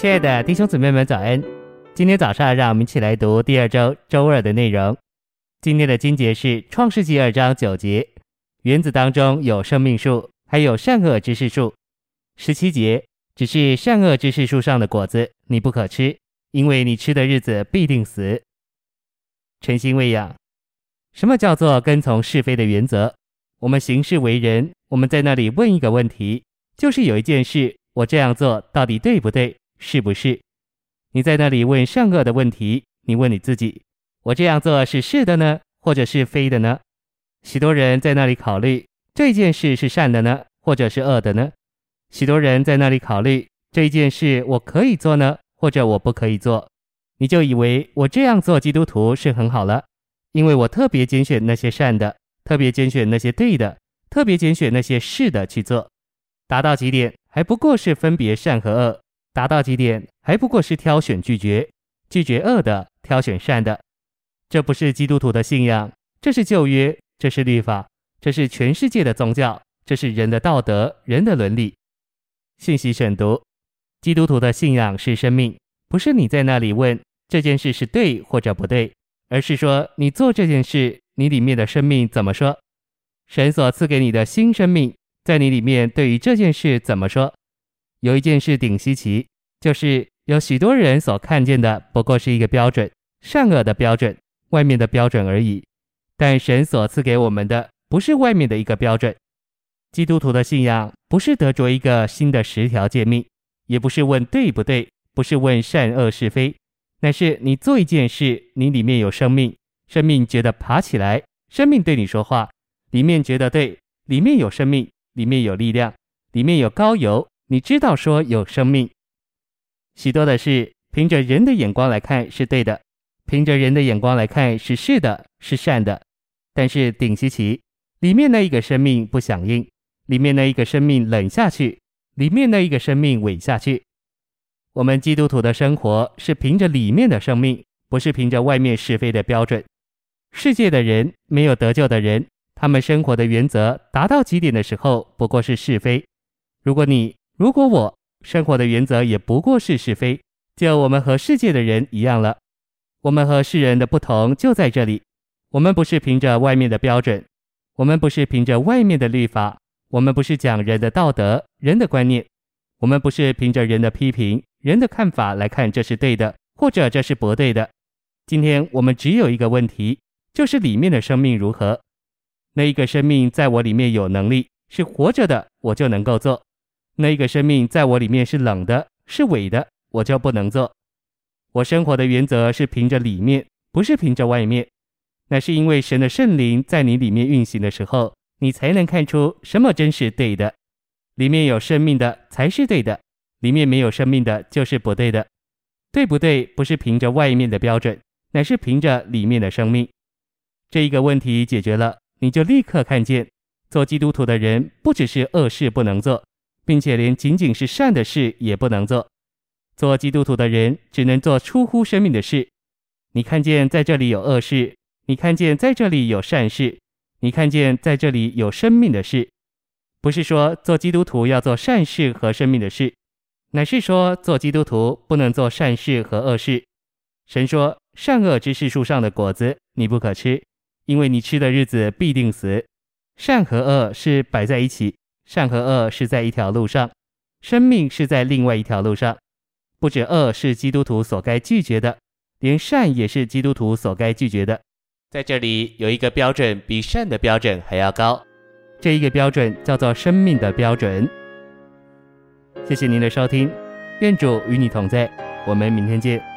亲爱的弟兄姊妹们，早安！今天早上，让我们一起来读第二周周二的内容。今天的经节是创世纪二章九节：园子当中有生命树，还有善恶知识树。十七节，只是善恶知识树上的果子，你不可吃，因为你吃的日子必定死。诚心喂养，什么叫做跟从是非的原则？我们行事为人，我们在那里问一个问题，就是有一件事，我这样做到底对不对？是不是？你在那里问善恶的问题？你问你自己：我这样做是是的呢，或者是非的呢？许多人在那里考虑这件事是善的呢，或者是恶的呢？许多人在那里考虑这件事我可以做呢，或者我不可以做？你就以为我这样做基督徒是很好了，因为我特别拣选那些善的，特别拣选那些对的，特别拣选那些是的去做，达到极点还不过是分别善和恶。达到极点，还不过是挑选拒绝，拒绝恶的，挑选善的。这不是基督徒的信仰，这是旧约，这是律法，这是全世界的宗教，这是人的道德，人的伦理。信息选读：基督徒的信仰是生命，不是你在那里问这件事是对或者不对，而是说你做这件事，你里面的生命怎么说？神所赐给你的新生命，在你里面对于这件事怎么说？有一件事顶稀奇，就是有许多人所看见的不过是一个标准，善恶的标准，外面的标准而已。但神所赐给我们的不是外面的一个标准。基督徒的信仰不是得着一个新的十条诫命，也不是问对不对，不是问善恶是非，乃是你做一件事，你里面有生命，生命觉得爬起来，生命对你说话，里面觉得对，里面有生命，里面有力量，里面有膏油。你知道说有生命，许多的事凭着人的眼光来看是对的，凭着人的眼光来看是是的，是善的。但是顶稀奇，里面那一个生命不响应，里面那一个生命冷下去，里面那一个生命萎下去。我们基督徒的生活是凭着里面的生命，不是凭着外面是非的标准。世界的人没有得救的人，他们生活的原则达到极点的时候，不过是是非。如果你如果我生活的原则也不过是是非，就我们和世界的人一样了。我们和世人的不同就在这里，我们不是凭着外面的标准，我们不是凭着外面的律法，我们不是讲人的道德、人的观念，我们不是凭着人的批评、人的看法来看这是对的，或者这是不对的。今天我们只有一个问题，就是里面的生命如何？那一个生命在我里面有能力，是活着的，我就能够做。那一个生命在我里面是冷的，是伪的，我就不能做。我生活的原则是凭着里面，不是凭着外面。那是因为神的圣灵在你里面运行的时候，你才能看出什么真是对的。里面有生命的才是对的，里面没有生命的就是不对的。对不对？不是凭着外面的标准，乃是凭着里面的生命。这一个问题解决了，你就立刻看见，做基督徒的人不只是恶事不能做。并且连仅仅是善的事也不能做，做基督徒的人只能做出乎生命的事。你看见在这里有恶事，你看见在这里有善事，你看见在这里有生命的事。不是说做基督徒要做善事和生命的事，乃是说做基督徒不能做善事和恶事。神说：善恶之事树上的果子你不可吃，因为你吃的日子必定死。善和恶是摆在一起。善和恶是在一条路上，生命是在另外一条路上。不止恶是基督徒所该拒绝的，连善也是基督徒所该拒绝的。在这里有一个标准比善的标准还要高，这一个标准叫做生命的标准。谢谢您的收听，愿主与你同在，我们明天见。